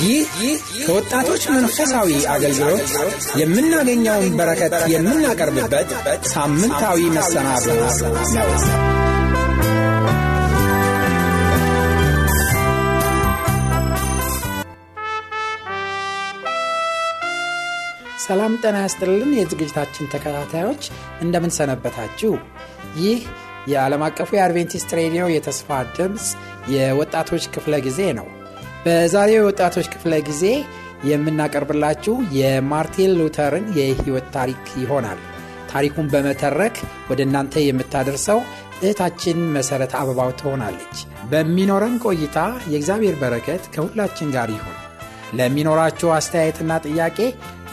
ይህ ከወጣቶች መንፈሳዊ አገልግሎት የምናገኘውን በረከት የምናቀርብበት ሳምንታዊ መሰናዶ ነው። ሰላም ጤና ያስጥልን። የዝግጅታችን ተከታታዮች እንደምን ሰነበታችሁ? ይህ የዓለም አቀፉ የአድቬንቲስት ሬዲዮ የተስፋ ድምፅ የወጣቶች ክፍለ ጊዜ ነው። በዛሬው የወጣቶች ክፍለ ጊዜ የምናቀርብላችሁ የማርቲን ሉተርን የሕይወት ታሪክ ይሆናል። ታሪኩን በመተረክ ወደ እናንተ የምታደርሰው እህታችን መሠረት አበባው ትሆናለች። በሚኖረን ቆይታ የእግዚአብሔር በረከት ከሁላችን ጋር ይሁን። ለሚኖራችሁ አስተያየትና ጥያቄ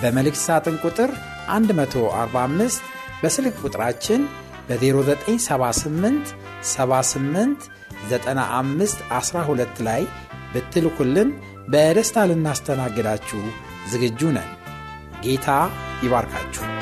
በመልእክት ሳጥን ቁጥር 145 በስልክ ቁጥራችን በ0978 78 95 12 ላይ ብትልኩልን በደስታ ልናስተናግዳችሁ ዝግጁ ነን። ጌታ ይባርካችሁ።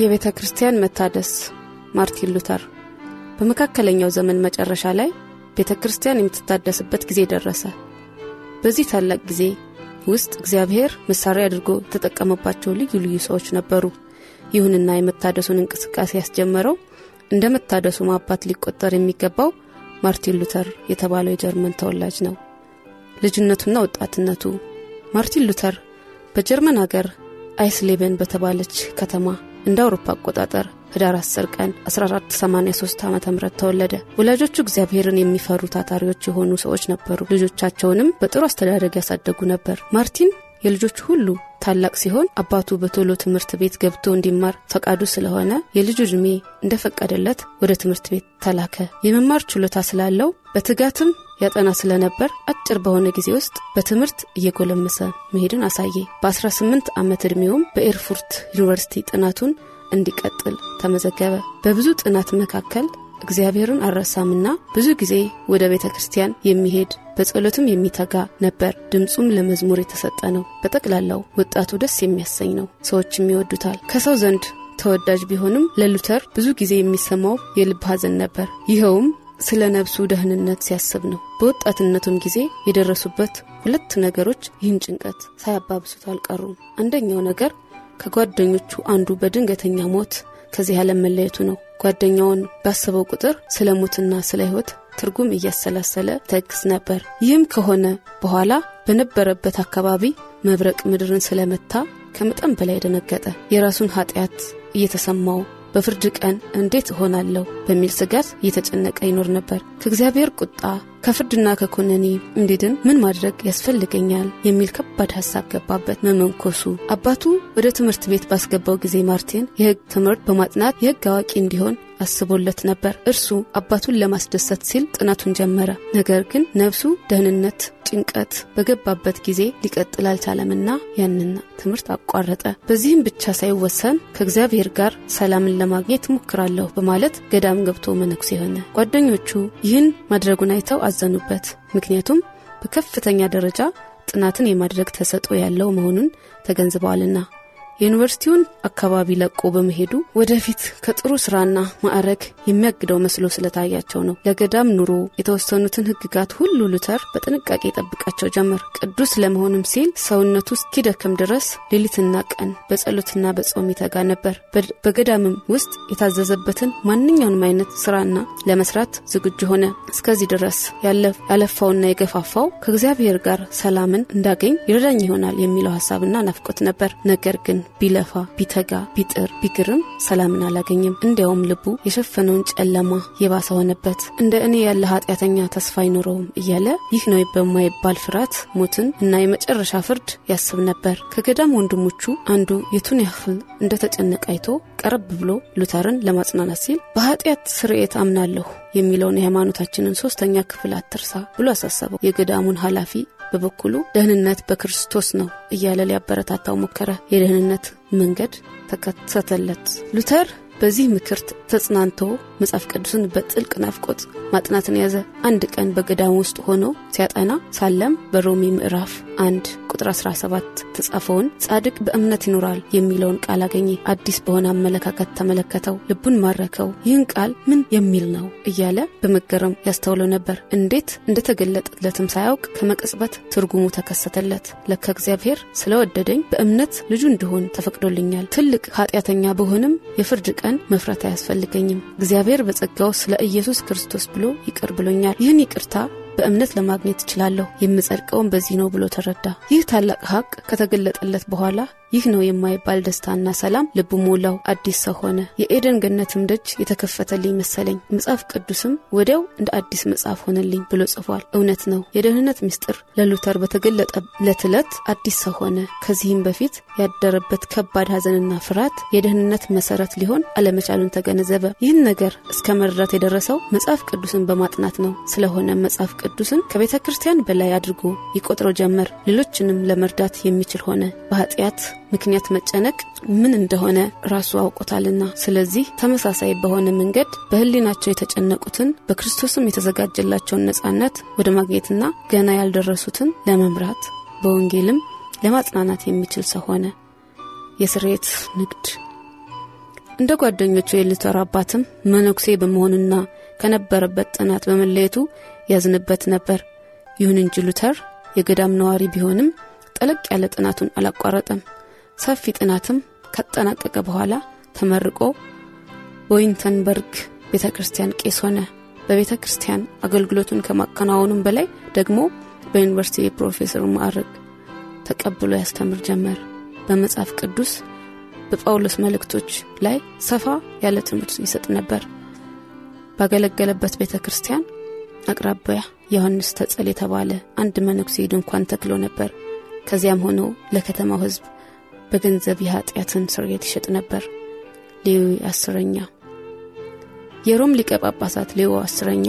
የቤተ ክርስቲያን መታደስ ማርቲን ሉተር በመካከለኛው ዘመን መጨረሻ ላይ ቤተ ክርስቲያን የምትታደስበት ጊዜ ደረሰ። በዚህ ታላቅ ጊዜ ውስጥ እግዚአብሔር መሳሪያ አድርጎ የተጠቀመባቸው ልዩ ልዩ ሰዎች ነበሩ። ይሁንና የመታደሱን እንቅስቃሴ ያስጀመረው እንደ መታደሱ ማባት ሊቆጠር የሚገባው ማርቲን ሉተር የተባለው የጀርመን ተወላጅ ነው። ልጅነቱና ወጣትነቱ ማርቲን ሉተር በጀርመን አገር አይስሌበን በተባለች ከተማ እንደ አውሮፓ አቆጣጠር ህዳር 10 ቀን 1483 ዓ ም ተወለደ። ወላጆቹ እግዚአብሔርን የሚፈሩ ታታሪዎች የሆኑ ሰዎች ነበሩ። ልጆቻቸውንም በጥሩ አስተዳደግ ያሳደጉ ነበር። ማርቲን የልጆቹ ሁሉ ታላቅ ሲሆን አባቱ በቶሎ ትምህርት ቤት ገብቶ እንዲማር ፈቃዱ ስለሆነ የልጁ ዕድሜ እንደፈቀደለት ወደ ትምህርት ቤት ተላከ። የመማር ችሎታ ስላለው በትጋትም ያጠና ስለነበር አጭር በሆነ ጊዜ ውስጥ በትምህርት እየጎለመሰ መሄድን አሳየ። በ18 ዓመት ዕድሜውም በኤርፉርት ዩኒቨርሲቲ ጥናቱን እንዲቀጥል ተመዘገበ። በብዙ ጥናት መካከል እግዚአብሔርን አልረሳምና ብዙ ጊዜ ወደ ቤተ ክርስቲያን የሚሄድ በጸሎትም የሚተጋ ነበር። ድምፁም ለመዝሙር የተሰጠ ነው። በጠቅላላው ወጣቱ ደስ የሚያሰኝ ነው። ሰዎችም ይወዱታል። ከሰው ዘንድ ተወዳጅ ቢሆንም ለሉተር ብዙ ጊዜ የሚሰማው የልብ ሐዘን ነበር። ይኸውም ስለ ነብሱ ደህንነት ሲያስብ ነው። በወጣትነቱም ጊዜ የደረሱበት ሁለት ነገሮች ይህን ጭንቀት ሳያባብሱት አልቀሩም። አንደኛው ነገር ከጓደኞቹ አንዱ በድንገተኛ ሞት ከዚህ ዓለም መለየቱ ነው። ጓደኛውን ባሰበው ቁጥር ስለ ሞትና ስለ ሕይወት ትርጉም እያሰላሰለ ተግስ ነበር። ይህም ከሆነ በኋላ በነበረበት አካባቢ መብረቅ ምድርን ስለመታ ከመጠን በላይ ደነገጠ። የራሱን ኃጢአት እየተሰማው በፍርድ ቀን እንዴት እሆናለሁ በሚል ስጋት እየተጨነቀ ይኖር ነበር። ከእግዚአብሔር ቁጣ ከፍርድና ከኮነኔ እንዲድን ምን ማድረግ ያስፈልገኛል የሚል ከባድ ሀሳብ ገባበት። መመንኮሱ አባቱ ወደ ትምህርት ቤት ባስገባው ጊዜ ማርቲን የሕግ ትምህርት በማጥናት የሕግ አዋቂ እንዲሆን አስቦለት ነበር። እርሱ አባቱን ለማስደሰት ሲል ጥናቱን ጀመረ። ነገር ግን ነፍሱ ደህንነት ጭንቀት በገባበት ጊዜ ሊቀጥል አልቻለምና ያንን ትምህርት አቋረጠ። በዚህም ብቻ ሳይወሰን ከእግዚአብሔር ጋር ሰላምን ለማግኘት ሞክራለሁ በማለት ገዳም ገብቶ መነኩሴ ሆነ። ጓደኞቹ ይህን ማድረጉን አይተው አዘኑበት። ምክንያቱም በከፍተኛ ደረጃ ጥናትን የማድረግ ተሰጥኦ ያለው መሆኑን ተገንዝበዋልና። የዩኒቨርሲቲውን አካባቢ ለቆ በመሄዱ ወደፊት ከጥሩ ስራና ማዕረግ የሚያግደው መስሎ ስለታያቸው ነው። ለገዳም ኑሮ የተወሰኑትን ሕግጋት ሁሉ ሉተር በጥንቃቄ ጠብቃቸው ጀመር። ቅዱስ ለመሆንም ሲል ሰውነቱ እስኪደክም ድረስ ሌሊትና ቀን በጸሎትና በጾም ይተጋ ነበር። በገዳምም ውስጥ የታዘዘበትን ማንኛውንም አይነት ስራና ለመስራት ዝግጁ ሆነ። እስከዚህ ድረስ ያለፋውና የገፋፋው ከእግዚአብሔር ጋር ሰላምን እንዳገኝ ይረዳኝ ይሆናል የሚለው ሀሳብና ናፍቆት ነበር። ነገር ግን ቢለፋ ቢተጋ ቢጥር ቢግርም ሰላምን አላገኝም። እንዲያውም ልቡ የሸፈነውን ጨለማ የባሰ ሆነበት። እንደ እኔ ያለ ኃጢአተኛ ተስፋ አይኖረውም እያለ ይህ ነው በማይባል ፍርሃት ሞትን እና የመጨረሻ ፍርድ ያስብ ነበር። ከገዳም ወንድሞቹ አንዱ የቱን ያህል እንደተጨነቀ አይቶ ቀረብ ብሎ ሉተርን ለማጽናናት ሲል በኃጢአት ስርየት አምናለሁ የሚለውን የሃይማኖታችንን ሶስተኛ ክፍል አትርሳ ብሎ አሳሰበው። የገዳሙን ኃላፊ በበኩሉ ደህንነት በክርስቶስ ነው እያለ ሊያበረታታው ሞከረ። የደህንነት መንገድ ተከተተለት። ሉተር በዚህ ምክር ተጽናንቶ መጽሐፍ ቅዱስን በጥልቅ ናፍቆት ማጥናትን ያዘ። አንድ ቀን በገዳም ውስጥ ሆኖ ሲያጠና ሳለም በሮሜ ምዕራፍ አንድ ቁጥር 17 ተጻፈውን ጻድቅ በእምነት ይኖራል የሚለውን ቃል አገኘ። አዲስ በሆነ አመለካከት ተመለከተው፣ ልቡን ማረከው። ይህን ቃል ምን የሚል ነው እያለ በመገረም ያስተውለው ነበር። እንዴት እንደተገለጠለትም ሳያውቅ ከመቀጽበት ትርጉሙ ተከሰተለት። ለካ እግዚአብሔር ስለወደደኝ በእምነት ልጁ እንድሆን ተፈቅዶልኛል። ትልቅ ኃጢአተኛ በሆንም የፍርድ ቀን መፍራት አያስፈልገኝም። እግዚአብሔር በጸጋው ስለ ኢየሱስ ክርስቶስ ብሎ ይቅር ብሎኛል። ይህን ይቅርታ በእምነት ለማግኘት እችላለሁ። የምጸድቀውን በዚህ ነው ብሎ ተረዳ። ይህ ታላቅ ሀቅ ከተገለጠለት በኋላ ይህ ነው የማይባል ደስታና ሰላም ልቡ ሞላው። አዲስ ሰው ሆነ። የኤደን ገነትም ደጅ የተከፈተልኝ መሰለኝ። መጽሐፍ ቅዱስም ወዲያው እንደ አዲስ መጽሐፍ ሆነልኝ ብሎ ጽፏል። እውነት ነው። የደህንነት ምስጢር ለሉተር በተገለጠለት ዕለት አዲስ ሰው ሆነ። ከዚህም በፊት ያደረበት ከባድ ሐዘንና ፍርሃት የደህንነት መሰረት ሊሆን አለመቻሉን ተገነዘበ። ይህን ነገር እስከ መረዳት የደረሰው መጽሐፍ ቅዱስን በማጥናት ነው። ስለሆነ መጽሐፍ ቅዱስን ከቤተ ክርስቲያን በላይ አድርጎ ይቆጥረው ጀመር። ሌሎችንም ለመርዳት የሚችል ሆነ። በኃጢአት ምክንያት መጨነቅ ምን እንደሆነ ራሱ አውቆታልና። ስለዚህ ተመሳሳይ በሆነ መንገድ በሕሊናቸው የተጨነቁትን በክርስቶስም የተዘጋጀላቸውን ነጻነት ወደ ማግኘትና ገና ያልደረሱትን ለመምራት በወንጌልም ለማጽናናት የሚችል ሰው ሆነ። የስርየት ንግድ እንደ ጓደኞቹ የሉተር አባትም መነኩሴ በመሆኑና ከነበረበት ጥናት በመለየቱ ያዝንበት ነበር። ይሁን እንጂ ሉተር የገዳም ነዋሪ ቢሆንም ጠለቅ ያለ ጥናቱን አላቋረጠም። ሰፊ ጥናትም ካጠናቀቀ በኋላ ተመርቆ በዊንተንበርግ ቤተ ክርስቲያን ቄስ ሆነ። በቤተ ክርስቲያን አገልግሎቱን ከማከናወኑም በላይ ደግሞ በዩኒቨርሲቲ የፕሮፌሰር ማዕረግ ተቀብሎ ያስተምር ጀመር። በመጽሐፍ ቅዱስ በጳውሎስ መልእክቶች ላይ ሰፋ ያለ ትምህርት ይሰጥ ነበር። ባገለገለበት ቤተ ክርስቲያን አቅራቢያ ዮሐንስ ተጸል የተባለ አንድ መነኩሴ ድንኳን ተክሎ ነበር። ከዚያም ሆኖ ለከተማው ሕዝብ በገንዘብ የኃጢአትን ስርየት ይሸጥ ነበር። ሌዊ አስረኛ የሮም ሊቀ ጳጳሳት ሌዎ አስረኛ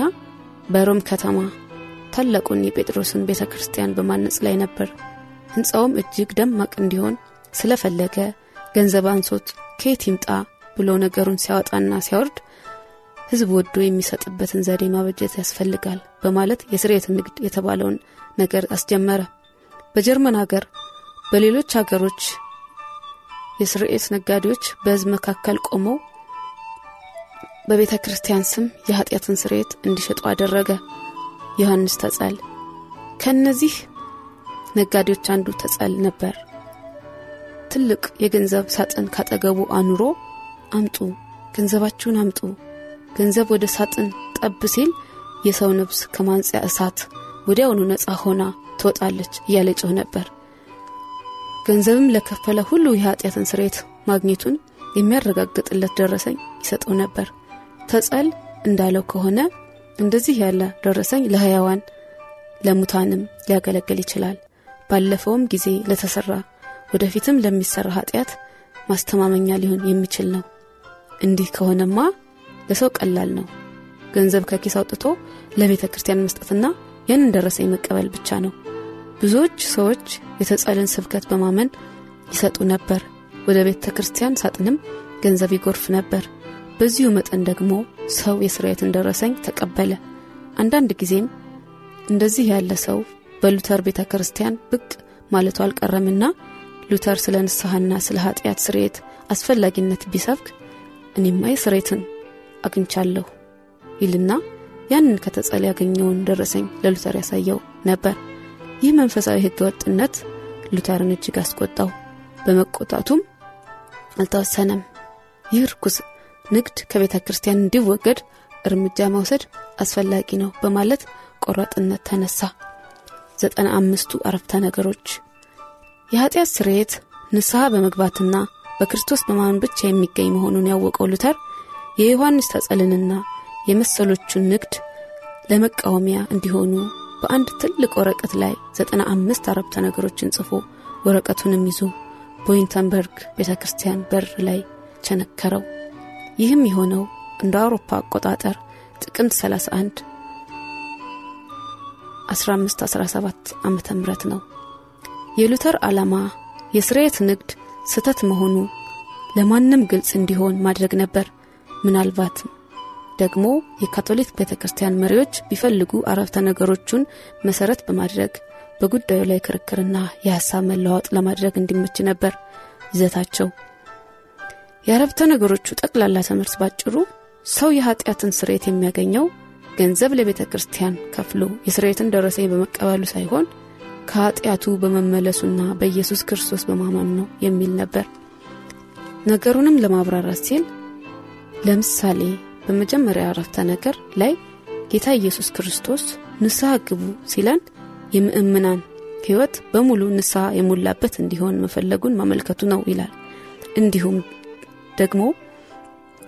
በሮም ከተማ ታላቁን የጴጥሮስን ቤተ ክርስቲያን በማነጽ ላይ ነበር። ሕንፃውም እጅግ ደማቅ እንዲሆን ስለፈለገ ገንዘብ አንሶት ከየት ይምጣ ብሎ ነገሩን ሲያወጣና ሲያወርድ ሕዝብ ወዶ የሚሰጥበትን ዘዴ ማበጀት ያስፈልጋል በማለት የስርየት ንግድ የተባለውን ነገር አስጀመረ። በጀርመን ሀገር፣ በሌሎች ሀገሮች የስርየት ነጋዴዎች በሕዝብ መካከል ቆመው በቤተ ክርስቲያን ስም የኃጢአትን ስርየት እንዲሸጡ አደረገ። ዮሐንስ ተጸል ከእነዚህ ነጋዴዎች አንዱ ተጸል ነበር። ትልቅ የገንዘብ ሳጥን ካጠገቡ አኑሮ አምጡ፣ ገንዘባችሁን አምጡ፣ ገንዘብ ወደ ሳጥን ጠብ ሲል የሰው ነብስ ከማንጽያ እሳት ወዲያውኑ ነፃ ሆና ትወጣለች እያለ ጮህ ነበር። ገንዘብም ለከፈለ ሁሉ የኃጢአትን ስርየት ማግኘቱን የሚያረጋግጥለት ደረሰኝ ይሰጠው ነበር። ተጸል እንዳለው ከሆነ እንደዚህ ያለ ደረሰኝ ለሕያዋን ለሙታንም ሊያገለግል ይችላል። ባለፈውም ጊዜ ለተሰራ ወደፊትም ለሚሰራ ኃጢአት ማስተማመኛ ሊሆን የሚችል ነው። እንዲህ ከሆነማ ለሰው ቀላል ነው። ገንዘብ ከኪስ አውጥቶ ለቤተ ክርስቲያን መስጠትና ያንን ደረሰኝ መቀበል ብቻ ነው። ብዙዎች ሰዎች የተጸልን ስብከት በማመን ይሰጡ ነበር። ወደ ቤተ ክርስቲያን ሳጥንም ገንዘብ ይጎርፍ ነበር። በዚሁ መጠን ደግሞ ሰው የስርየትን ደረሰኝ ተቀበለ። አንዳንድ ጊዜም እንደዚህ ያለ ሰው በሉተር ቤተ ክርስቲያን ብቅ ማለቱ አልቀረምና ሉተር ስለ ንስሐና ስለ ኃጢአት ስርየት አስፈላጊነት ቢሰብክ እኔማ የስርየትን አግኝቻለሁ ይልና ያንን ከተጸል ያገኘውን ደረሰኝ ለሉተር ያሳየው ነበር። ይህ መንፈሳዊ ሕገ ወጥነት ሉተርን እጅግ አስቆጣው። በመቆጣቱም አልተወሰነም። ይህ ርኩስ ንግድ ከቤተ ክርስቲያን እንዲወገድ እርምጃ መውሰድ አስፈላጊ ነው በማለት ቆራጥነት ተነሳ። ዘጠና አምስቱ አረፍተ ነገሮች የኃጢአት ስርየት ንስሐ በመግባትና በክርስቶስ በማመን ብቻ የሚገኝ መሆኑን ያወቀው ሉተር የዮሐንስ ተጸልንና የመሰሎቹን ንግድ ለመቃወሚያ እንዲሆኑ በአንድ ትልቅ ወረቀት ላይ ዘጠና አምስት አረብተ ነገሮችን ጽፎ ወረቀቱንም ይዞ በዊንተንበርግ ቤተ ክርስቲያን በር ላይ ቸነከረው። ይህም የሆነው እንደ አውሮፓ አቆጣጠር ጥቅምት 31 1517 ዓ ም ነው። የሉተር ዓላማ የስርየት ንግድ ስተት መሆኑ ለማንም ግልጽ እንዲሆን ማድረግ ነበር። ምናልባት ደግሞ የካቶሊክ ቤተ ክርስቲያን መሪዎች ቢፈልጉ አረፍተ ነገሮቹን መሰረት በማድረግ በጉዳዩ ላይ ክርክርና የሐሳብ መለዋወጥ ለማድረግ እንዲመች ነበር ይዘታቸው። የአረፍተ ነገሮቹ ጠቅላላ ትምህርት ባጭሩ ሰው የኀጢአትን ስርየት የሚያገኘው ገንዘብ ለቤተ ክርስቲያን ከፍሎ የስርየትን ደረሰኝ በመቀበሉ ሳይሆን ከኀጢአቱ በመመለሱና በኢየሱስ ክርስቶስ በማመኑ ነው የሚል ነበር። ነገሩንም ለማብራራት ሲል ለምሳሌ በመጀመሪያ አረፍተ ነገር ላይ ጌታ ኢየሱስ ክርስቶስ ንስሐ ግቡ ሲለን የምእምናን ሕይወት በሙሉ ንስሐ የሞላበት እንዲሆን መፈለጉን ማመልከቱ ነው ይላል። እንዲሁም ደግሞ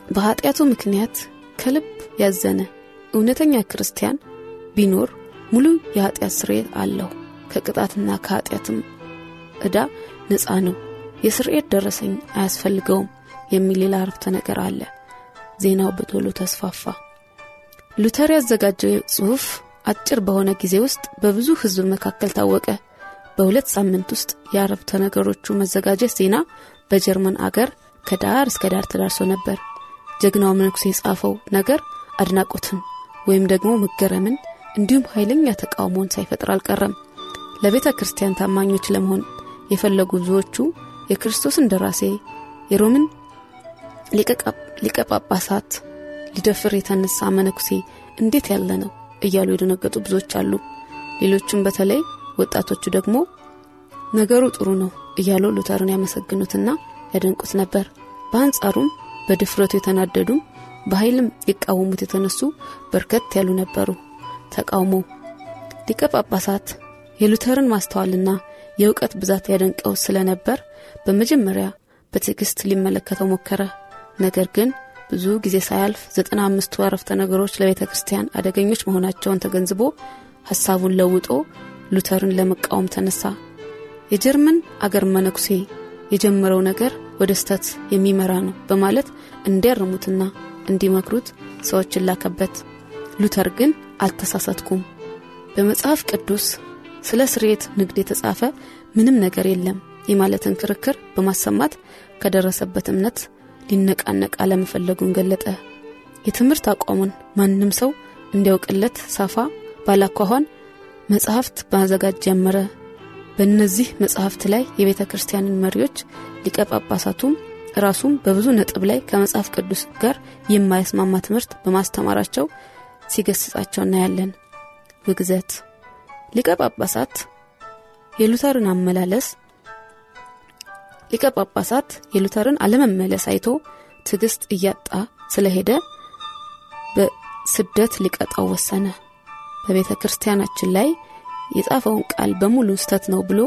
በኀጢአቱ ምክንያት ከልብ ያዘነ እውነተኛ ክርስቲያን ቢኖር ሙሉ የኀጢአት ስርየት አለው፣ ከቅጣትና ከኀጢአትም ዕዳ ነፃ ነው፣ የስርየት ደረሰኝ አያስፈልገውም የሚል ሌላ አረፍተ ነገር አለ። ዜናው በቶሎ ተስፋፋ። ሉተር ያዘጋጀው ጽሑፍ አጭር በሆነ ጊዜ ውስጥ በብዙ ሕዝብ መካከል ታወቀ። በሁለት ሳምንት ውስጥ የአረፍተ ነገሮቹ መዘጋጀት ዜና በጀርመን አገር ከዳር እስከ ዳር ተዳርሶ ነበር። ጀግናው መነኩሴ የጻፈው ነገር አድናቆትን ወይም ደግሞ መገረምን እንዲሁም ኃይለኛ ተቃውሞን ሳይፈጥር አልቀረም። ለቤተ ክርስቲያን ታማኞች ለመሆን የፈለጉ ብዙዎቹ የክርስቶስን ደራሴ የሮምን ሊቀ ጳጳሳት ሊደፍር የተነሳ መነኩሴ እንዴት ያለ ነው እያሉ የደነገጡ ብዙዎች አሉ። ሌሎቹም በተለይ ወጣቶቹ ደግሞ ነገሩ ጥሩ ነው እያሉ ሉተርን ያመሰግኑትና ያደንቁት ነበር። በአንጻሩም በድፍረቱ የተናደዱ በኃይልም ሊቃወሙት የተነሱ በርከት ያሉ ነበሩ። ተቃውሞ ሊቀ ጳጳሳት የሉተርን ማስተዋልና የእውቀት ብዛት ያደንቀው ስለነበር በመጀመሪያ በትዕግስት ሊመለከተው ሞከረ። ነገር ግን ብዙ ጊዜ ሳያልፍ ዘጠና አምስቱ አረፍተ ነገሮች ለቤተ ክርስቲያን አደገኞች መሆናቸውን ተገንዝቦ ሐሳቡን ለውጦ ሉተርን ለመቃወም ተነሳ። የጀርመን አገር መነኩሴ የጀመረው ነገር ወደ ስተት የሚመራ ነው በማለት እንዲያርሙትና እንዲመክሩት ሰዎችን ላከበት። ሉተር ግን አልተሳሳትኩም፣ በመጽሐፍ ቅዱስ ስለ ስርየት ንግድ የተጻፈ ምንም ነገር የለም የማለትን ክርክር በማሰማት ከደረሰበት እምነት ሊነቃነቅ አለመፈለጉን ገለጠ። የትምህርት አቋሙን ማንም ሰው እንዲያውቅለት ሳፋ ባላኳኋን መጽሐፍት ማዘጋጅ ጀመረ። በእነዚህ መጽሐፍት ላይ የቤተ ክርስቲያንን መሪዎች ሊቀ ጳጳሳቱም ራሱም በብዙ ነጥብ ላይ ከመጽሐፍ ቅዱስ ጋር የማይስማማ ትምህርት በማስተማራቸው ሲገስጻቸው እናያለን። ውግዘት ሊቀ ጳጳሳት የሉተርን አመላለስ ሊቀ ጳጳሳት የሉተርን አለመመለስ አይቶ ትዕግስት እያጣ ስለሄደ በስደት ሊቀጣው ወሰነ። በቤተ ክርስቲያናችን ላይ የጻፈውን ቃል በሙሉ ስተት ነው ብሎ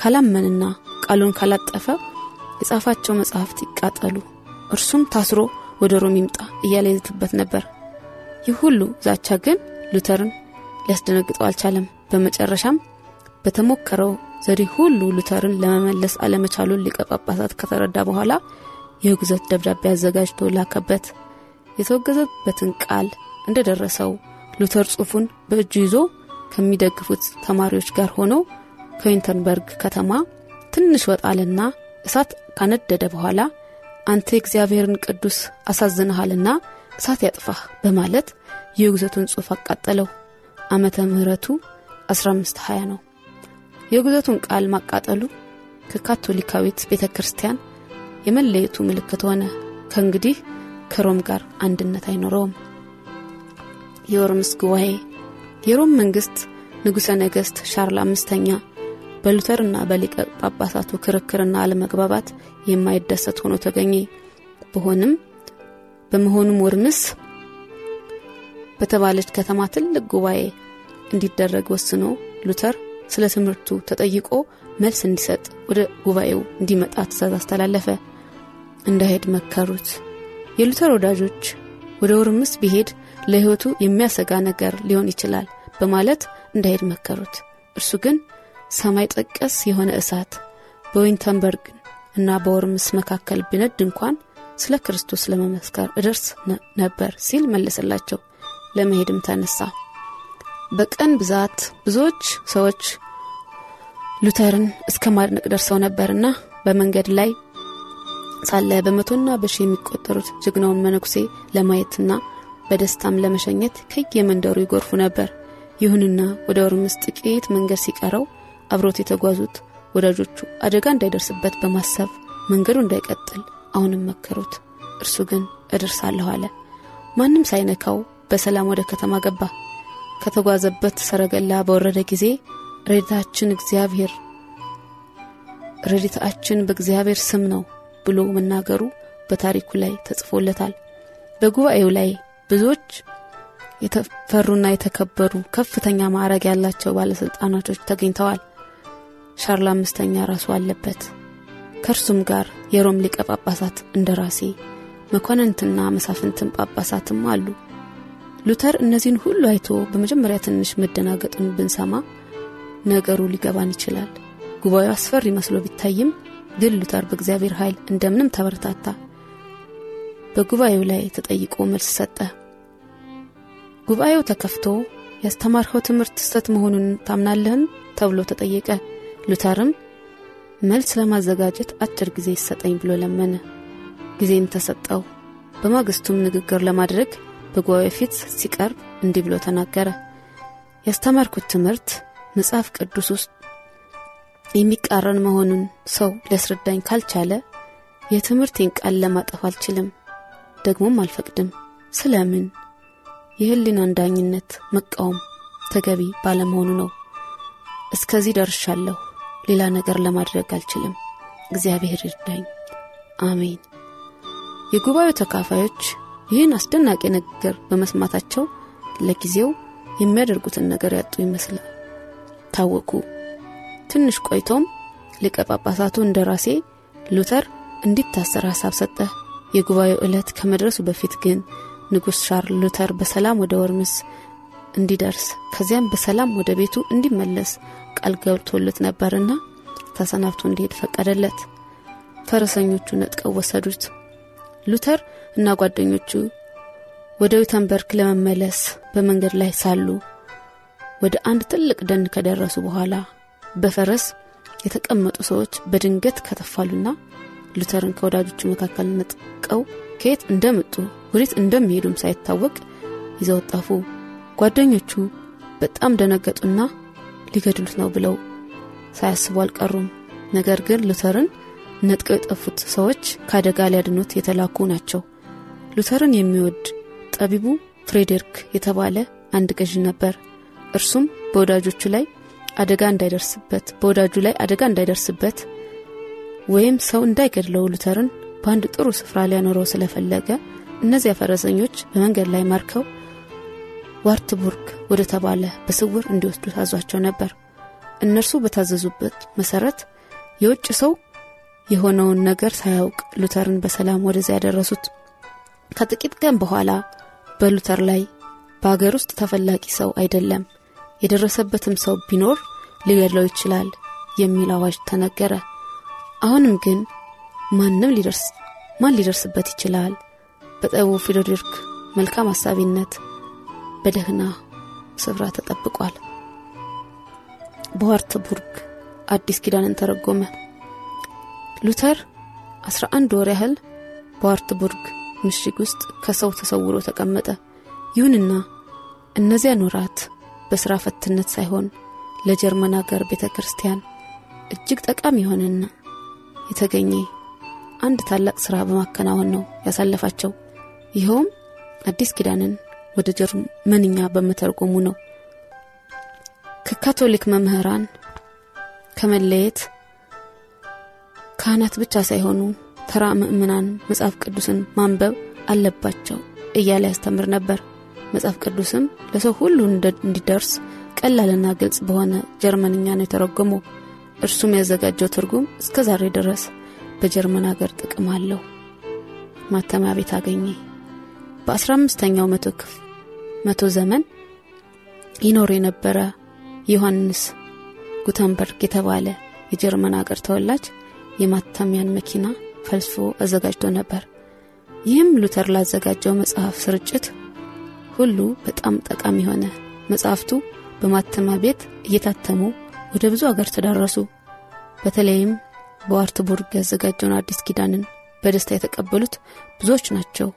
ካላመንና ቃሉን ካላጠፈ የጻፋቸው መጽሐፍት ይቃጠሉ፣ እርሱም ታስሮ ወደ ሮም ይምጣ እያለ ይዝትበት ነበር። ይህ ሁሉ ዛቻ ግን ሉተርን ሊያስደነግጠው አልቻለም። በመጨረሻም በተሞከረው ዘዴ ሁሉ ሉተርን ለመመለስ አለመቻሉን ሊቀ ጳጳሳት ከተረዳ በኋላ የውግዘት ደብዳቤ አዘጋጅቶ ላከበት። የተወገዘበትን ቃል እንደደረሰው ሉተር ጽሑፉን በእጁ ይዞ ከሚደግፉት ተማሪዎች ጋር ሆኖ ከዊንተንበርግ ከተማ ትንሽ ወጣልና እሳት ካነደደ በኋላ አንተ የእግዚአብሔርን ቅዱስ አሳዝነሃልና እሳት ያጥፋህ በማለት የውግዘቱን ጽሑፍ አቃጠለው። ዓመተ ምህረቱ 1520 ነው። የውግዘቱን ቃል ማቃጠሉ ከካቶሊካዊት ቤተ ክርስቲያን የመለየቱ ምልክት ሆነ። ከእንግዲህ ከሮም ጋር አንድነት አይኖረውም። የወርምስ ጉባኤ የሮም መንግስት ንጉሠ ነገሥት ሻርል አምስተኛ በሉተርና በሊቀ ጳጳሳቱ ክርክርና አለመግባባት የማይደሰት ሆኖ ተገኘ። በሆንም በመሆኑም ወርምስ በተባለች ከተማ ትልቅ ጉባኤ እንዲደረግ ወስኖ ሉተር ስለ ትምህርቱ ተጠይቆ መልስ እንዲሰጥ ወደ ጉባኤው እንዲመጣ ትእዛዝ አስተላለፈ። እንዳሄድ መከሩት። የሉተር ወዳጆች ወደ ውርምስ ቢሄድ ለሕይወቱ የሚያሰጋ ነገር ሊሆን ይችላል በማለት እንዳሄድ መከሩት። እርሱ ግን ሰማይ ጠቀስ የሆነ እሳት በዊንተንበርግ እና በወርምስ መካከል ቢነድ እንኳን ስለ ክርስቶስ ለመመስከር እደርስ ነበር ሲል መለሰላቸው። ለመሄድም ተነሳ። በቀን ብዛት ብዙዎች ሰዎች ሉተርን እስከ ማድነቅ ደርሰው ነበርና በመንገድ ላይ ሳለ በመቶና በሺ የሚቆጠሩት ጀግናውን መነኩሴ ለማየትና በደስታም ለመሸኘት ከየመንደሩ ይጎርፉ ነበር። ይሁንና ወደ ወርምስ ጥቂት መንገድ ሲቀረው አብሮት የተጓዙት ወዳጆቹ አደጋ እንዳይደርስበት በማሰብ መንገዱ እንዳይቀጥል አሁንም መከሩት። እርሱ ግን እደርሳለሁ አለ። ማንም ሳይነካው በሰላም ወደ ከተማ ገባ። ከተጓዘበት ሰረገላ በወረደ ጊዜ ረድኤታችን እግዚአብሔር ረድኤታችን በእግዚአብሔር ስም ነው ብሎ መናገሩ በታሪኩ ላይ ተጽፎለታል። በጉባኤው ላይ ብዙዎች የተፈሩና የተከበሩ ከፍተኛ ማዕረግ ያላቸው ባለሥልጣናቶች ተገኝተዋል። ሻርል አምስተኛ ራሱ አለበት። ከእርሱም ጋር የሮም ሊቀ ጳጳሳት እንደራሴ መኳንንትና መሳፍንትን ጳጳሳትም አሉ። ሉተር እነዚህን ሁሉ አይቶ በመጀመሪያ ትንሽ መደናገጡን ብንሰማ ነገሩ ሊገባን ይችላል። ጉባኤው አስፈሪ መስሎ ቢታይም ግን ሉተር በእግዚአብሔር ኃይል እንደምንም ተበረታታ። በጉባኤው ላይ ተጠይቆ መልስ ሰጠ። ጉባኤው ተከፍቶ ያስተማርኸው ትምህርት ስተት መሆኑን ታምናለህን ተብሎ ተጠየቀ። ሉተርም መልስ ለማዘጋጀት አጭር ጊዜ ይሰጠኝ ብሎ ለመነ። ጊዜም ተሰጠው። በማግስቱም ንግግር ለማድረግ በጉባኤ ፊት ሲቀርብ እንዲህ ብሎ ተናገረ። ያስተማርኩት ትምህርት መጽሐፍ ቅዱስ ውስጥ የሚቃረን መሆኑን ሰው ሊያስረዳኝ ካልቻለ የትምህርቴን ቃል ለማጠፍ አልችልም፣ ደግሞም አልፈቅድም። ስለምን የህሊናን ዳኝነት መቃወም ተገቢ ባለመሆኑ ነው። እስከዚህ ደርሻለሁ። ሌላ ነገር ለማድረግ አልችልም። እግዚአብሔር ይርዳኝ። አሜን። የጉባኤው ተካፋዮች ይህን አስደናቂ ንግግር በመስማታቸው ለጊዜው የሚያደርጉትን ነገር ያጡ ይመስላል። ታወቁ። ትንሽ ቆይቶም ሊቀ ጳጳሳቱ እንደ ራሴ ሉተር እንዲታሰር ሐሳብ ሰጠ። የጉባኤው ዕለት ከመድረሱ በፊት ግን ንጉሥ ሻርል ሉተር በሰላም ወደ ወርምስ እንዲደርስ ከዚያም በሰላም ወደ ቤቱ እንዲመለስ ቃል ገብቶለት ነበርና ተሰናብቶ እንዲሄድ ፈቀደለት። ፈረሰኞቹ ነጥቀው ወሰዱት። ሉተር እና ጓደኞቹ ወደ ዊተንበርግ ለመመለስ በመንገድ ላይ ሳሉ ወደ አንድ ትልቅ ደን ከደረሱ በኋላ በፈረስ የተቀመጡ ሰዎች በድንገት ከተፋሉና ሉተርን ከወዳጆቹ መካከል ነጥቀው ከየት እንደመጡ ወዴት እንደሚሄዱም ሳይታወቅ ይዘው ጠፉ። ጓደኞቹ በጣም ደነገጡና ሊገድሉት ነው ብለው ሳያስቡ አልቀሩም። ነገር ግን ሉተርን ነጥቀው የጠፉት ሰዎች ከአደጋ ሊያድኑት የተላኩ ናቸው። ሉተርን የሚወድ ጠቢቡ ፍሬዴሪክ የተባለ አንድ ገዥ ነበር። እርሱም በወዳጆቹ ላይ አደጋ እንዳይደርስበት በወዳጁ ላይ አደጋ እንዳይደርስበት ወይም ሰው እንዳይገድለው ሉተርን በአንድ ጥሩ ስፍራ ሊያኖረው ስለፈለገ እነዚያ ፈረሰኞች በመንገድ ላይ ማርከው ዋርትቡርግ ወደ ተባለ በስውር እንዲወስዱ ታዟቸው ነበር። እነርሱ በታዘዙበት መሰረት የውጭ ሰው የሆነውን ነገር ሳያውቅ ሉተርን በሰላም ወደዚያ ያደረሱት። ከጥቂት ቀን በኋላ በሉተር ላይ በአገር ውስጥ ተፈላጊ ሰው አይደለም፣ የደረሰበትም ሰው ቢኖር ሊገድለው ይችላል የሚል አዋጅ ተነገረ። አሁንም ግን ማንም ሊደርስ ማን ሊደርስበት ይችላል? በጠቡ ፍሬድሪክ መልካም አሳቢነት በደህና ስፍራ ተጠብቋል። በዋርትቡርግ አዲስ ኪዳንን ተረጎመ። ሉተር 11 ወር ያህል በዋርትቡርግ ምሽግ ውስጥ ከሰው ተሰውሮ ተቀመጠ። ይሁንና እነዚያን ወራት በሥራ ፈትነት ሳይሆን ለጀርመን አገር ቤተ ክርስቲያን እጅግ ጠቃሚ የሆነና የተገኘ አንድ ታላቅ ሥራ በማከናወን ነው ያሳለፋቸው። ይኸውም አዲስ ኪዳንን ወደ ጀርመንኛ በመተርጎሙ ነው። ከካቶሊክ መምህራን ከመለየት ካህናት ብቻ ሳይሆኑ ተራ ምእምናን መጽሐፍ ቅዱስን ማንበብ አለባቸው እያለ ያስተምር ነበር። መጽሐፍ ቅዱስም ለሰው ሁሉ እንዲደርስ ቀላልና ግልጽ በሆነ ጀርመንኛ ነው የተረጎመው። እርሱም ያዘጋጀው ትርጉም እስከ ዛሬ ድረስ በጀርመን ሀገር ጥቅም አለው። ማተሚያ ቤት አገኘ። በአስራ አምስተኛው መቶ ክፍ መቶ ዘመን ይኖር የነበረ ዮሐንስ ጉተንበርግ የተባለ የጀርመን አገር ተወላጅ የማተሚያን መኪና ፈልስፎ አዘጋጅቶ ነበር። ይህም ሉተር ላዘጋጀው መጽሐፍ ስርጭት ሁሉ በጣም ጠቃሚ ሆነ። መጽሐፍቱ በማተሚያ ቤት እየታተሙ ወደ ብዙ አገር ተዳረሱ። በተለይም በዋርትቡርግ ያዘጋጀውን አዲስ ኪዳንን በደስታ የተቀበሉት ብዙዎች ናቸው።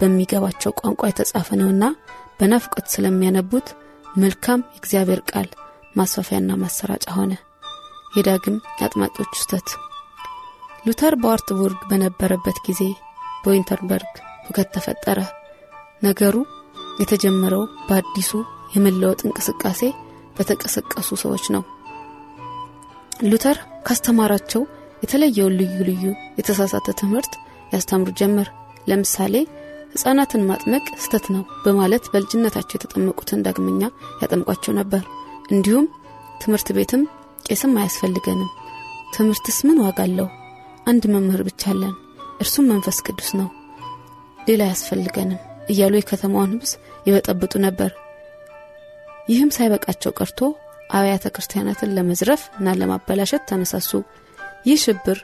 በሚገባቸው ቋንቋ የተጻፈ ነውና በናፍቆት ስለሚያነቡት መልካም የእግዚአብሔር ቃል ማስፋፊያና ማሰራጫ ሆነ። የዳግም የአጥማቂዎች ውስተት ሉተር በዋርትቡርግ በነበረበት ጊዜ በዊንተርበርግ ሁከት ተፈጠረ። ነገሩ የተጀመረው በአዲሱ የመለወጥ እንቅስቃሴ በተቀሰቀሱ ሰዎች ነው። ሉተር ካስተማራቸው የተለየውን ልዩ ልዩ የተሳሳተ ትምህርት ያስተምሩ ጀመር። ለምሳሌ ሕፃናትን ማጥመቅ ስተት ነው በማለት በልጅነታቸው የተጠመቁትን ዳግመኛ ያጠምቋቸው ነበር። እንዲሁም ትምህርት ቤትም ቄስም አያስፈልገንም፣ ትምህርትስ ምን ዋጋ አለው? አንድ መምህር ብቻ አለን፣ እርሱም መንፈስ ቅዱስ ነው፣ ሌላ አያስፈልገንም እያሉ የከተማውን ህብስ ይበጠብጡ ነበር። ይህም ሳይበቃቸው ቀርቶ አብያተ ክርስቲያናትን ለመዝረፍ እና ለማበላሸት ተነሳሱ። ይህ ሽብር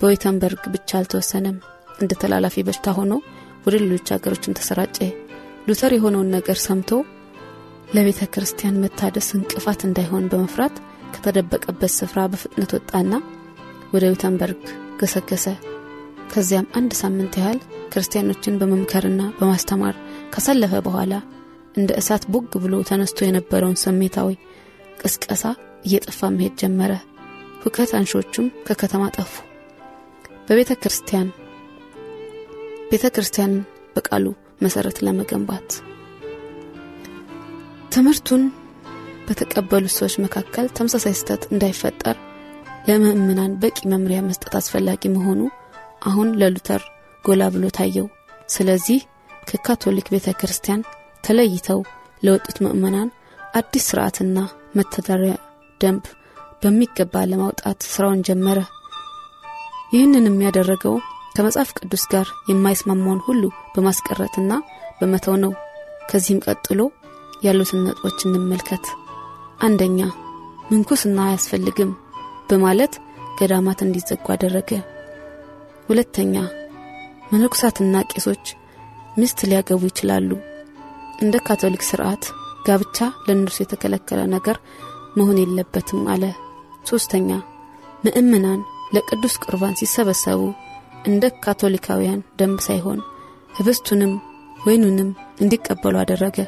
በዌተንበርግ ብቻ አልተወሰነም። እንደ ተላላፊ በሽታ ሆኖ ወደ ሌሎች ሀገሮችም ተሰራጨ። ሉተር የሆነውን ነገር ሰምቶ ለቤተ ክርስቲያን መታደስ እንቅፋት እንዳይሆን በመፍራት ከተደበቀበት ስፍራ በፍጥነት ወጣና ወደ ዊተንበርግ ገሰገሰ። ከዚያም አንድ ሳምንት ያህል ክርስቲያኖችን በመምከርና በማስተማር ካሳለፈ በኋላ እንደ እሳት ቦግ ብሎ ተነስቶ የነበረውን ስሜታዊ ቅስቀሳ እየጠፋ መሄድ ጀመረ። ሁከት አንሾቹም ከከተማ ጠፉ። በቤተ ክርስቲያን ቤተ ክርስቲያንን በቃሉ መሰረት ለመገንባት ትምህርቱን በተቀበሉት ሰዎች መካከል ተመሳሳይ ስተት እንዳይፈጠር ለምእምናን በቂ መምሪያ መስጠት አስፈላጊ መሆኑ አሁን ለሉተር ጎላ ብሎ ታየው። ስለዚህ ከካቶሊክ ቤተ ክርስቲያን ተለይተው ለወጡት ምእመናን አዲስ ስርዓትና መተዳደሪያ ደንብ በሚገባ ለማውጣት ስራውን ጀመረ። ይህንን የሚያደረገው ከመጽሐፍ ቅዱስ ጋር የማይስማማውን ሁሉ በማስቀረትና በመተው ነው። ከዚህም ቀጥሎ ያሉትን ነጥቦች እንመልከት። አንደኛ ምንኩስና አያስፈልግም በማለት ገዳማት እንዲዘጉ አደረገ። ሁለተኛ መነኩሳትና ቄሶች ሚስት ሊያገቡ ይችላሉ። እንደ ካቶሊክ ስርዓት ጋብቻ ለእነርሱ የተከለከለ ነገር መሆን የለበትም አለ። ሶስተኛ ምእምናን ለቅዱስ ቁርባን ሲሰበሰቡ እንደ ካቶሊካውያን ደንብ ሳይሆን ህብስቱንም ወይኑንም እንዲቀበሉ አደረገ።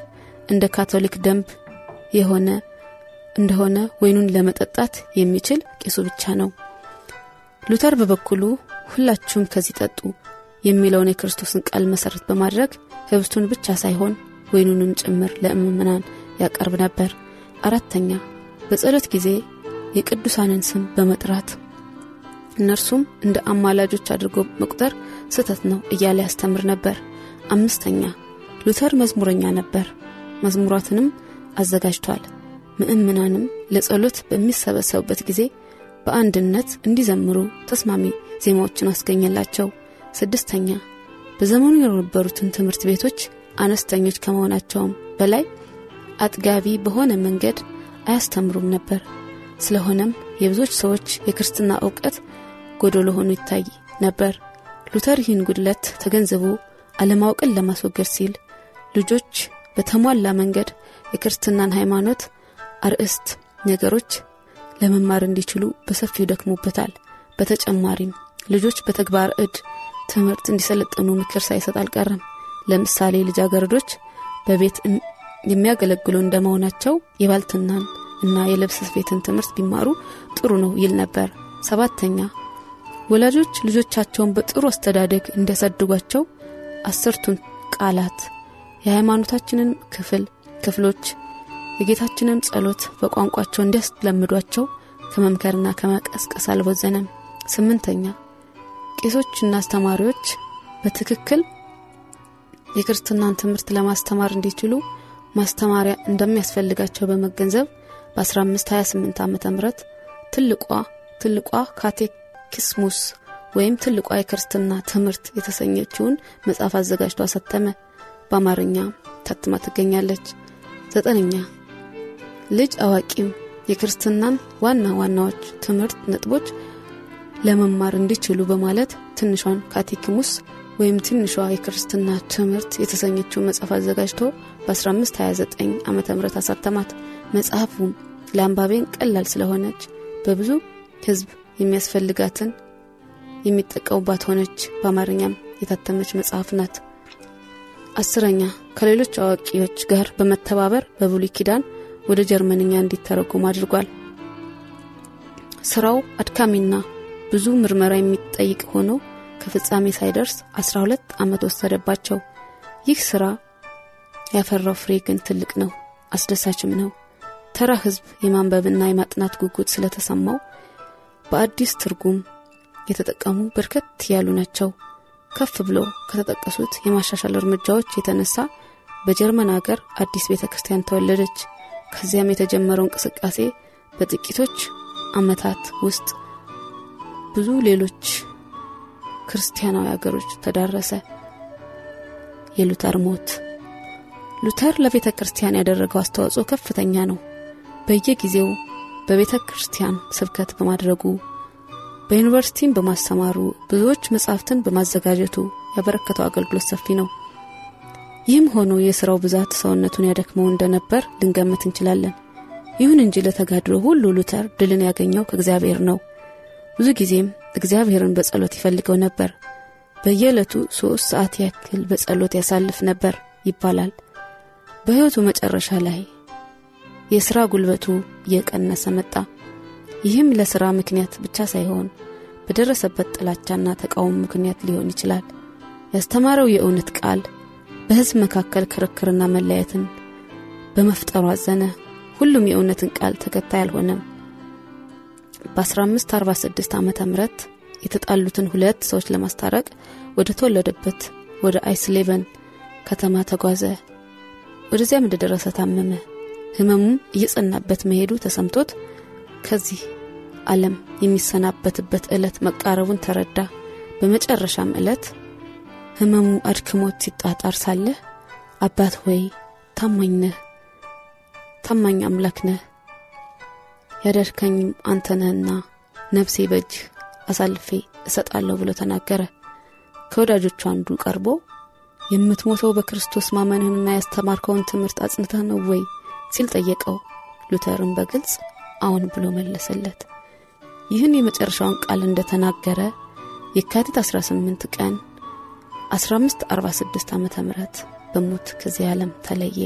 እንደ ካቶሊክ ደንብ የሆነ እንደሆነ ወይኑን ለመጠጣት የሚችል ቄሱ ብቻ ነው። ሉተር በበኩሉ ሁላችሁም ከዚህ ጠጡ የሚለውን የክርስቶስን ቃል መሰረት በማድረግ ህብስቱን ብቻ ሳይሆን ወይኑንም ጭምር ለምእመናን ያቀርብ ነበር። አራተኛ በጸሎት ጊዜ የቅዱሳንን ስም በመጥራት እነርሱም እንደ አማላጆች አድርጎ መቁጠር ስህተት ነው እያለ ያስተምር ነበር። አምስተኛ ሉተር መዝሙረኛ ነበር። መዝሙራትንም አዘጋጅቷል። ምእምናንም ለጸሎት በሚሰበሰቡበት ጊዜ በአንድነት እንዲዘምሩ ተስማሚ ዜማዎችን አስገኘላቸው። ስድስተኛ በዘመኑ የነበሩትን ትምህርት ቤቶች አነስተኞች ከመሆናቸውም በላይ አጥጋቢ በሆነ መንገድ አያስተምሩም ነበር። ስለሆነም የብዙዎች ሰዎች የክርስትና እውቀት ጎደሎ ሆኖ ይታይ ነበር። ሉተር ይህን ጉድለት ተገንዝቦ አለማወቅን ለማስወገድ ሲል ልጆች በተሟላ መንገድ የክርስትናን ሃይማኖት አርእስት ነገሮች ለመማር እንዲችሉ በሰፊው ደክሞበታል። በተጨማሪም ልጆች በተግባር እድ ትምህርት እንዲሰለጥኑ ምክር ሳይሰጥ አልቀረም። ለምሳሌ ልጃገረዶች በቤት የሚያገለግሉ እንደመሆናቸው የባልትናን እና የልብስ ስፌትን ትምህርት ቢማሩ ጥሩ ነው ይል ነበር። ሰባተኛ ወላጆች ልጆቻቸውን በጥሩ አስተዳደግ እንዲያሳድጓቸው አስርቱን ቃላት የሃይማኖታችንን ክፍል ክፍሎች የጌታችንን ጸሎት በቋንቋቸው እንዲያስለምዷቸው ከመምከርና ከመቀስቀስ አልቦዘነም። ስምንተኛ ቄሶችና አስተማሪዎች በትክክል የክርስትናን ትምህርት ለማስተማር እንዲችሉ ማስተማሪያ እንደሚያስፈልጋቸው በመገንዘብ በ1528 ዓ ም ትልቋ ትልቋ ካቴኪስሙስ ወይም ትልቋ የክርስትና ትምህርት የተሰኘችውን መጽሐፍ አዘጋጅቶ አሰተመ። በአማርኛ ታትማ ትገኛለች። ዘጠነኛ ልጅ አዋቂም የክርስትናን ዋና ዋናዎች ትምህርት ነጥቦች ለመማር እንዲችሉ በማለት ትንሿን ካቴኪሙስ ወይም ትንሿ የክርስትና ትምህርት የተሰኘችው መጽሐፍ አዘጋጅቶ በ1529 ዓ ም አሳተማት። መጽሐፉም ለአንባቤን ቀላል ስለሆነች በብዙ ሕዝብ የሚያስፈልጋትን የሚጠቀሙባት ሆነች። በአማርኛም የታተመች መጽሐፍ ናት። አስረኛ ከሌሎች አዋቂዎች ጋር በመተባበር በብሉይ ኪዳን ወደ ጀርመንኛ እንዲተረጉም አድርጓል። ስራው አድካሚና ብዙ ምርመራ የሚጠይቅ ሆኖ ከፍጻሜ ሳይደርስ 12 ዓመት ወሰደባቸው። ይህ ስራ ያፈራው ፍሬ ግን ትልቅ ነው፣ አስደሳችም ነው። ተራ ህዝብ የማንበብና የማጥናት ጉጉት ስለተሰማው በአዲስ ትርጉም የተጠቀሙ በርከት ያሉ ናቸው። ከፍ ብሎ ከተጠቀሱት የማሻሻል እርምጃዎች የተነሳ በጀርመን አገር አዲስ ቤተ ክርስቲያን ተወለደች። ከዚያም የተጀመረው እንቅስቃሴ በጥቂቶች አመታት ውስጥ ብዙ ሌሎች ክርስቲያናዊ አገሮች ተዳረሰ። የሉተር ሞት ሉተር ለቤተ ክርስቲያን ያደረገው አስተዋጽኦ ከፍተኛ ነው። በየጊዜው በቤተ ክርስቲያን ስብከት በማድረጉ በዩኒቨርሲቲም በማስተማሩ ብዙዎች መጻሕፍትን በማዘጋጀቱ ያበረከተው አገልግሎት ሰፊ ነው። ይህም ሆኖ የሥራው ብዛት ሰውነቱን ያደክመው እንደነበር ልንገምት እንችላለን። ይሁን እንጂ ለተጋድሎ ሁሉ ሉተር ድልን ያገኘው ከእግዚአብሔር ነው። ብዙ ጊዜም እግዚአብሔርን በጸሎት ይፈልገው ነበር። በየዕለቱ ሦስት ሰዓት ያክል በጸሎት ያሳልፍ ነበር ይባላል። በሕይወቱ መጨረሻ ላይ የሥራ ጉልበቱ እየቀነሰ መጣ። ይህም ለሥራ ምክንያት ብቻ ሳይሆን በደረሰበት ጥላቻና ተቃውሞ ምክንያት ሊሆን ይችላል። ያስተማረው የእውነት ቃል በሕዝብ መካከል ክርክርና መለያየትን በመፍጠሩ አዘነ። ሁሉም የእውነትን ቃል ተከታይ አልሆነም። በ1546 ዓ ም የተጣሉትን ሁለት ሰዎች ለማስታረቅ ወደ ተወለደበት ወደ አይስሌቨን ከተማ ተጓዘ። ወደዚያም እንደደረሰ ታመመ። ህመሙም እየጸናበት መሄዱ ተሰምቶት ከዚህ ዓለም የሚሰናበትበት ዕለት መቃረቡን ተረዳ። በመጨረሻም ዕለት ህመሙ አድክሞት ሲጣጣር ሳለ አባት ሆይ ታማኝ ነህ፣ ታማኝ አምላክ ነህ፣ ያዳድከኝም አንተ ነህና ነፍሴ በእጅህ አሳልፌ እሰጣለሁ ብሎ ተናገረ። ከወዳጆቹ አንዱ ቀርቦ የምትሞተው በክርስቶስ ማመንህንና ያስተማርከውን ትምህርት አጽንተህ ነው ወይ ሲል ጠየቀው። ሉተርን በግልጽ አሁን ብሎ መለሰለት። ይህን የመጨረሻውን ቃል እንደተናገረ የካቲት 18 ቀን 1546 ዓ ም በሞት ከዚህ ዓለም ተለየ።